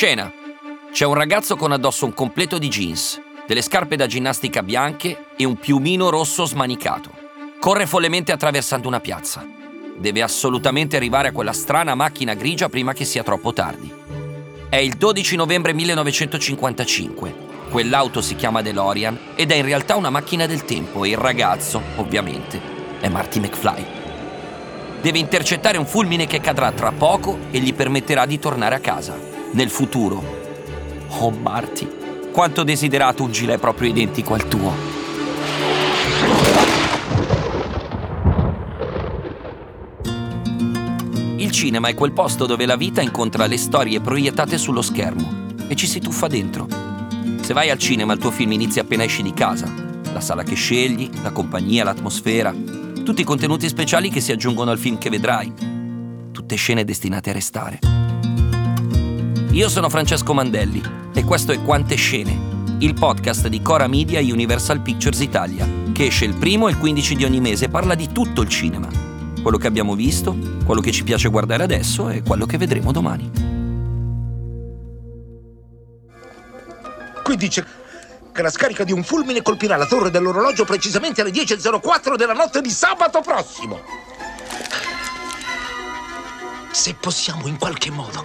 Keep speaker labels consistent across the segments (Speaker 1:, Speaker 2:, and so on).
Speaker 1: Scena. C'è un ragazzo con addosso un completo di jeans, delle scarpe da ginnastica bianche e un piumino rosso smanicato. Corre follemente attraversando una piazza. Deve assolutamente arrivare a quella strana macchina grigia prima che sia troppo tardi. È il 12 novembre 1955. Quell'auto si chiama DeLorean ed è in realtà una macchina del tempo e il ragazzo, ovviamente, è Marty McFly. Deve intercettare un fulmine che cadrà tra poco e gli permetterà di tornare a casa, nel futuro. Oh Marty, quanto desiderato un gilet proprio identico al tuo. Il cinema è quel posto dove la vita incontra le storie proiettate sullo schermo e ci si tuffa dentro. Se vai al cinema il tuo film inizia appena esci di casa. La sala che scegli, la compagnia, l'atmosfera, tutti i contenuti speciali che si aggiungono al film che vedrai. Tutte scene destinate a restare. Io sono Francesco Mandelli e questo è Quante Scene, il podcast di Cora Media e Universal Pictures Italia, che esce il primo e il 15 di ogni mese e parla di tutto il cinema. Quello che abbiamo visto, quello che ci piace guardare adesso e quello che vedremo domani.
Speaker 2: Qui dice che la scarica di un fulmine colpirà la torre dell'orologio precisamente alle 10.04 della notte di sabato prossimo. Se possiamo in qualche modo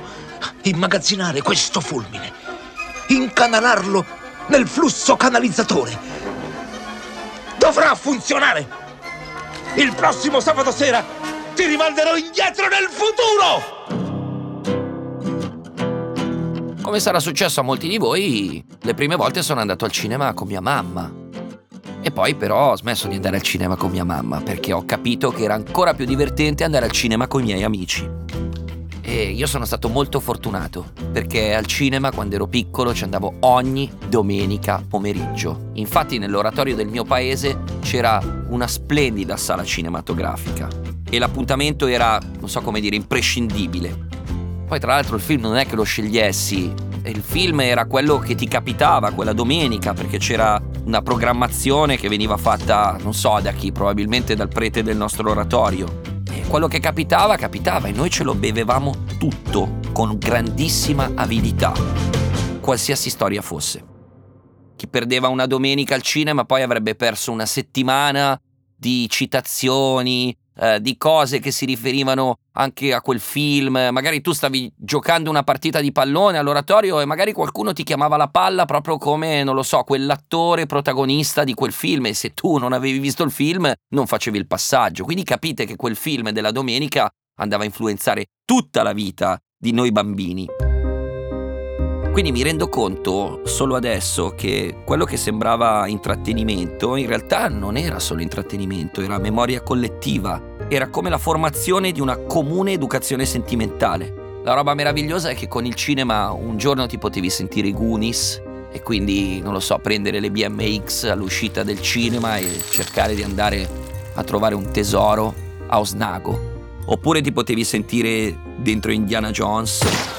Speaker 2: immagazzinare questo fulmine, incanalarlo nel flusso canalizzatore, dovrà funzionare. Il prossimo sabato sera ti rimanderò indietro nel futuro!
Speaker 1: Come sarà successo a molti di voi, le prime volte sono andato al cinema con mia mamma. E poi però ho smesso di andare al cinema con mia mamma perché ho capito che era ancora più divertente andare al cinema con i miei amici. E io sono stato molto fortunato perché al cinema quando ero piccolo ci andavo ogni domenica pomeriggio. Infatti nell'oratorio del mio paese c'era una splendida sala cinematografica e l'appuntamento era, non so come dire, imprescindibile. Poi tra l'altro il film non è che lo scegliessi, il film era quello che ti capitava quella domenica perché c'era una programmazione che veniva fatta, non so da chi, probabilmente dal prete del nostro oratorio. E quello che capitava, capitava e noi ce lo bevevamo tutto con grandissima avidità, qualsiasi storia fosse. Chi perdeva una domenica al cinema poi avrebbe perso una settimana di citazioni, eh, di cose che si riferivano anche a quel film. Magari tu stavi giocando una partita di pallone all'oratorio e magari qualcuno ti chiamava la palla proprio come, non lo so, quell'attore protagonista di quel film e se tu non avevi visto il film non facevi il passaggio. Quindi capite che quel film della domenica andava a influenzare tutta la vita di noi bambini. Quindi mi rendo conto solo adesso che quello che sembrava intrattenimento in realtà non era solo intrattenimento, era memoria collettiva, era come la formazione di una comune educazione sentimentale. La roba meravigliosa è che con il cinema un giorno ti potevi sentire i Goonies e quindi, non lo so, prendere le BMX all'uscita del cinema e cercare di andare a trovare un tesoro a Osnago. Oppure ti potevi sentire dentro Indiana Jones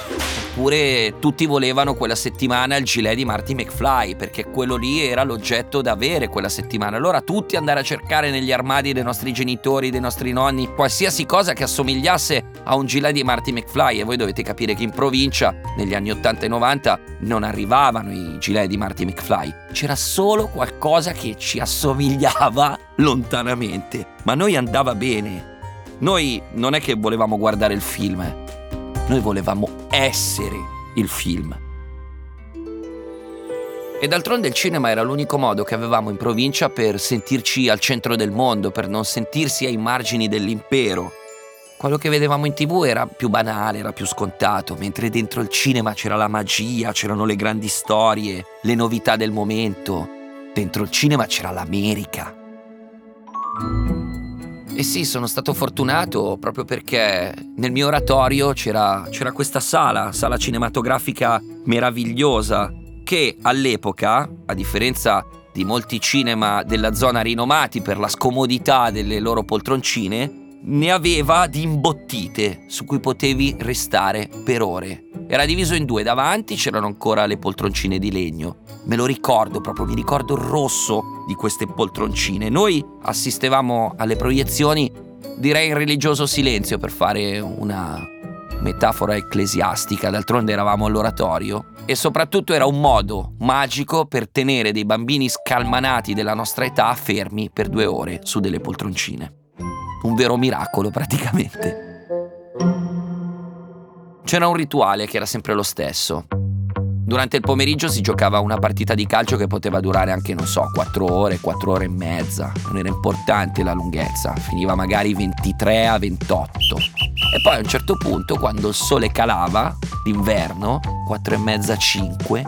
Speaker 1: Oppure tutti volevano quella settimana il gilet di Marty McFly, perché quello lì era l'oggetto da avere quella settimana. Allora tutti andare a cercare negli armadi dei nostri genitori, dei nostri nonni, qualsiasi cosa che assomigliasse a un gilet di Marty McFly. E voi dovete capire che in provincia, negli anni 80 e 90, non arrivavano i gilet di Marty McFly. C'era solo qualcosa che ci assomigliava lontanamente. Ma a noi andava bene. Noi non è che volevamo guardare il film. Noi volevamo essere il film. E d'altronde il cinema era l'unico modo che avevamo in provincia per sentirci al centro del mondo, per non sentirsi ai margini dell'impero. Quello che vedevamo in tv era più banale, era più scontato, mentre dentro il cinema c'era la magia, c'erano le grandi storie, le novità del momento. Dentro il cinema c'era l'America. E sì, sono stato fortunato proprio perché nel mio oratorio c'era, c'era questa sala, sala cinematografica meravigliosa, che all'epoca, a differenza di molti cinema della zona rinomati per la scomodità delle loro poltroncine, ne aveva di imbottite su cui potevi restare per ore. Era diviso in due, davanti c'erano ancora le poltroncine di legno. Me lo ricordo proprio, mi ricordo il rosso di queste poltroncine. Noi assistevamo alle proiezioni, direi in religioso silenzio per fare una, metafora ecclesiastica, d'altronde eravamo all'oratorio, e soprattutto era un modo magico per tenere dei bambini scalmanati della nostra età fermi per due ore su delle poltroncine. Un vero miracolo praticamente. C'era un rituale che era sempre lo stesso. Durante il pomeriggio si giocava una partita di calcio che poteva durare anche, non so, 4 ore, 4 ore e mezza. Non era importante la lunghezza, finiva magari 23 a 28. E poi a un certo punto, quando il sole calava, d'inverno, 4 e mezza, 5,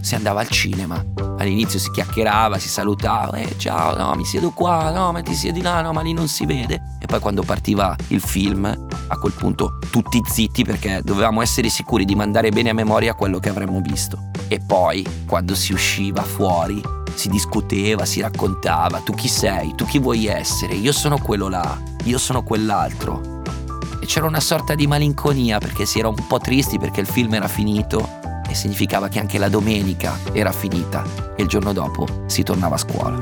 Speaker 1: si andava al cinema. All'inizio si chiacchierava, si salutava, eh ciao, no, mi siedo qua, no, ma ti siedi là, no, ma lì non si vede. E poi quando partiva il film, a quel punto tutti zitti perché dovevamo essere sicuri di mandare bene a memoria quello che avremmo visto. E poi, quando si usciva fuori, si discuteva, si raccontava, tu chi sei, tu chi vuoi essere, io sono quello là, io sono quell'altro. E c'era una sorta di malinconia perché si era un po' tristi perché il film era finito e significava che anche la domenica era finita e il giorno dopo si tornava a scuola.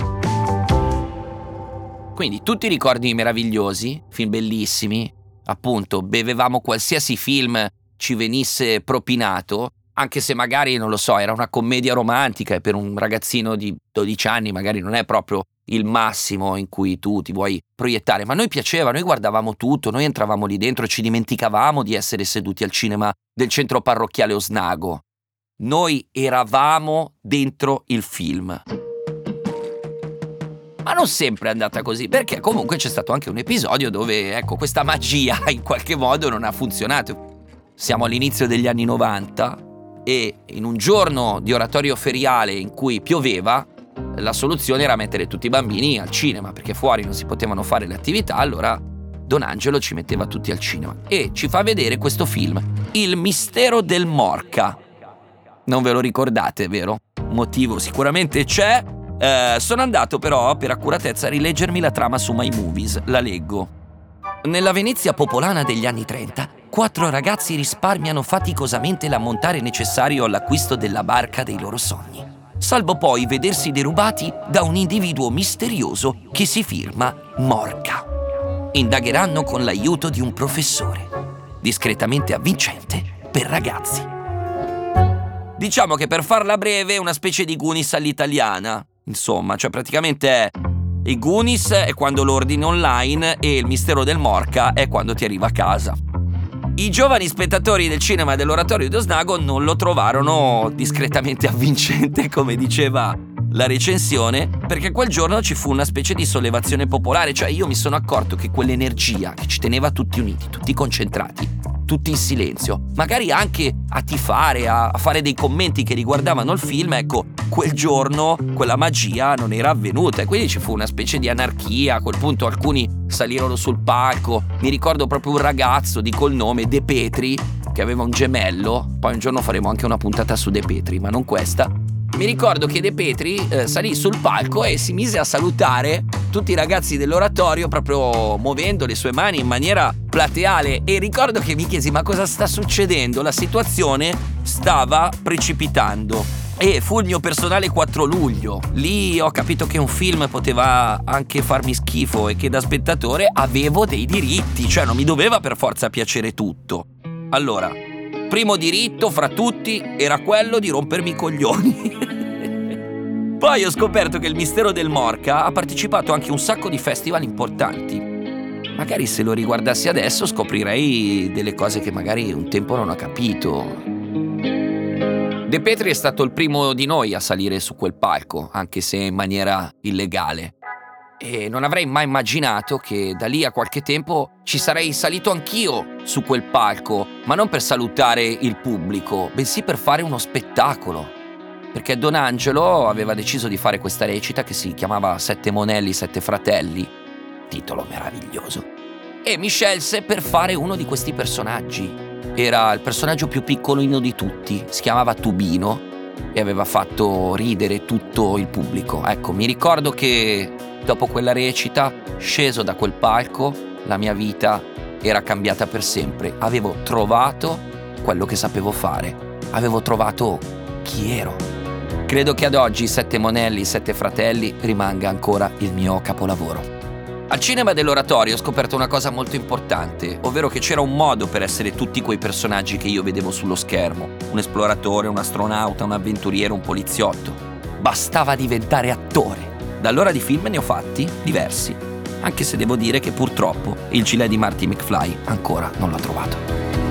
Speaker 1: Quindi tutti i ricordi meravigliosi, film bellissimi, appunto bevevamo qualsiasi film ci venisse propinato, anche se magari, non lo so, era una commedia romantica e per un ragazzino di 12 anni magari non è proprio il massimo in cui tu ti vuoi proiettare, ma a noi piaceva, noi guardavamo tutto, noi entravamo lì dentro ci dimenticavamo di essere seduti al cinema del centro parrocchiale Osnago. Noi eravamo dentro il film. Ma non sempre è andata così, perché comunque c'è stato anche un episodio dove, ecco, questa magia in qualche modo non ha funzionato. Siamo all'inizio degli anni 90 e in un giorno di oratorio feriale in cui pioveva, la soluzione era mettere tutti i bambini al cinema, perché fuori non si potevano fare le attività, allora Don Angelo ci metteva tutti al cinema e ci fa vedere questo film, Il mistero del Morca. Non ve lo ricordate, vero? Motivo sicuramente c'è. Eh, sono andato però, per accuratezza, a rileggermi la trama su My Movies. La leggo. Nella Venezia popolana degli anni 30, quattro ragazzi risparmiano faticosamente l'ammontare necessario all'acquisto della barca dei loro sogni, salvo poi vedersi derubati da un individuo misterioso che si firma Morca. Indagheranno con l'aiuto di un professore, discretamente avvincente per ragazzi. Diciamo che per farla breve è una specie di Goonies all'italiana. Insomma, cioè praticamente è i Goonies è quando lo ordini online e il mistero del Morca è quando ti arriva a casa. I giovani spettatori del cinema dell'oratorio di Osnago non lo trovarono discretamente avvincente, come diceva la recensione, perché quel giorno ci fu una specie di sollevazione popolare, cioè io mi sono accorto che quell'energia che ci teneva tutti uniti, tutti concentrati, tutti in silenzio, magari anche a tifare, a, fare dei commenti che riguardavano il film, ecco, quel giorno quella magia non era avvenuta. E quindi ci fu una specie di anarchia, a quel punto alcuni salirono sul palco, mi ricordo proprio un ragazzo di col nome De Petri che aveva un gemello, poi un giorno faremo anche una puntata su De Petri, ma non questa, mi ricordo che De Petri eh, salì sul palco e si mise a salutare tutti i ragazzi dell'oratorio proprio muovendo le sue mani in maniera plateale e ricordo che mi chiesi ma cosa sta succedendo? La situazione stava precipitando. E fu il mio personale 4 luglio. Lì ho capito che un film poteva anche farmi schifo e che da spettatore avevo dei diritti, cioè non mi doveva per forza piacere tutto. Allora, primo diritto fra tutti era quello di rompermi i coglioni. Poi ho scoperto che il mistero del Morca ha partecipato anche a un sacco di festival importanti. Magari se lo riguardassi adesso scoprirei delle cose che magari un tempo non ho capito. De Petri è stato il primo di noi a salire su quel palco, anche se in maniera illegale e non avrei mai immaginato che da lì a qualche tempo ci sarei salito anch'io su quel palco, ma non per salutare il pubblico, bensì per fare uno spettacolo. Perché Don Angelo aveva deciso di fare questa recita che si chiamava Sette Monelli, Sette Fratelli, titolo meraviglioso, e mi scelse per fare uno di questi personaggi. Era il personaggio più piccolino di tutti, si chiamava Tubino e aveva fatto ridere tutto il pubblico. Ecco, mi ricordo che Dopo quella recita, sceso da quel palco, la mia vita era cambiata per sempre. Avevo trovato quello che sapevo fare. Avevo trovato chi ero. Credo che ad oggi Sette Monelli, Sette Fratelli rimanga ancora il mio capolavoro. Al cinema dell'oratorio ho scoperto una cosa molto importante, ovvero che c'era un modo per essere tutti quei personaggi che io vedevo sullo schermo. Un esploratore, un astronauta, un avventuriero, un poliziotto. Bastava diventare attore. Da allora di film ne ho fatti diversi, anche se devo dire che purtroppo il gilet di Marty McFly ancora non l'ho trovato.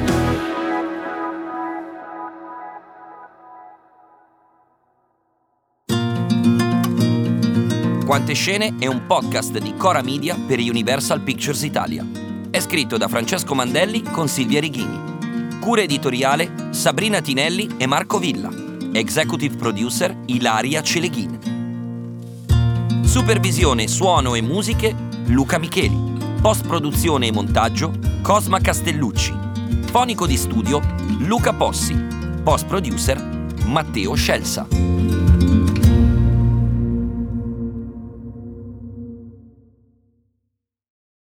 Speaker 1: Quante scene è un podcast di Cora Media per Universal Pictures Italia. È scritto da Francesco Mandelli con Silvia Righini. Cura editoriale Sabrina Tinelli e Marco Villa. Executive producer Ilaria Celeghin. Supervisione, suono e musiche Luca Micheli. Post produzione e montaggio Cosma Castellucci. Fonico di studio Luca Possi. Post producer Matteo Scelsa.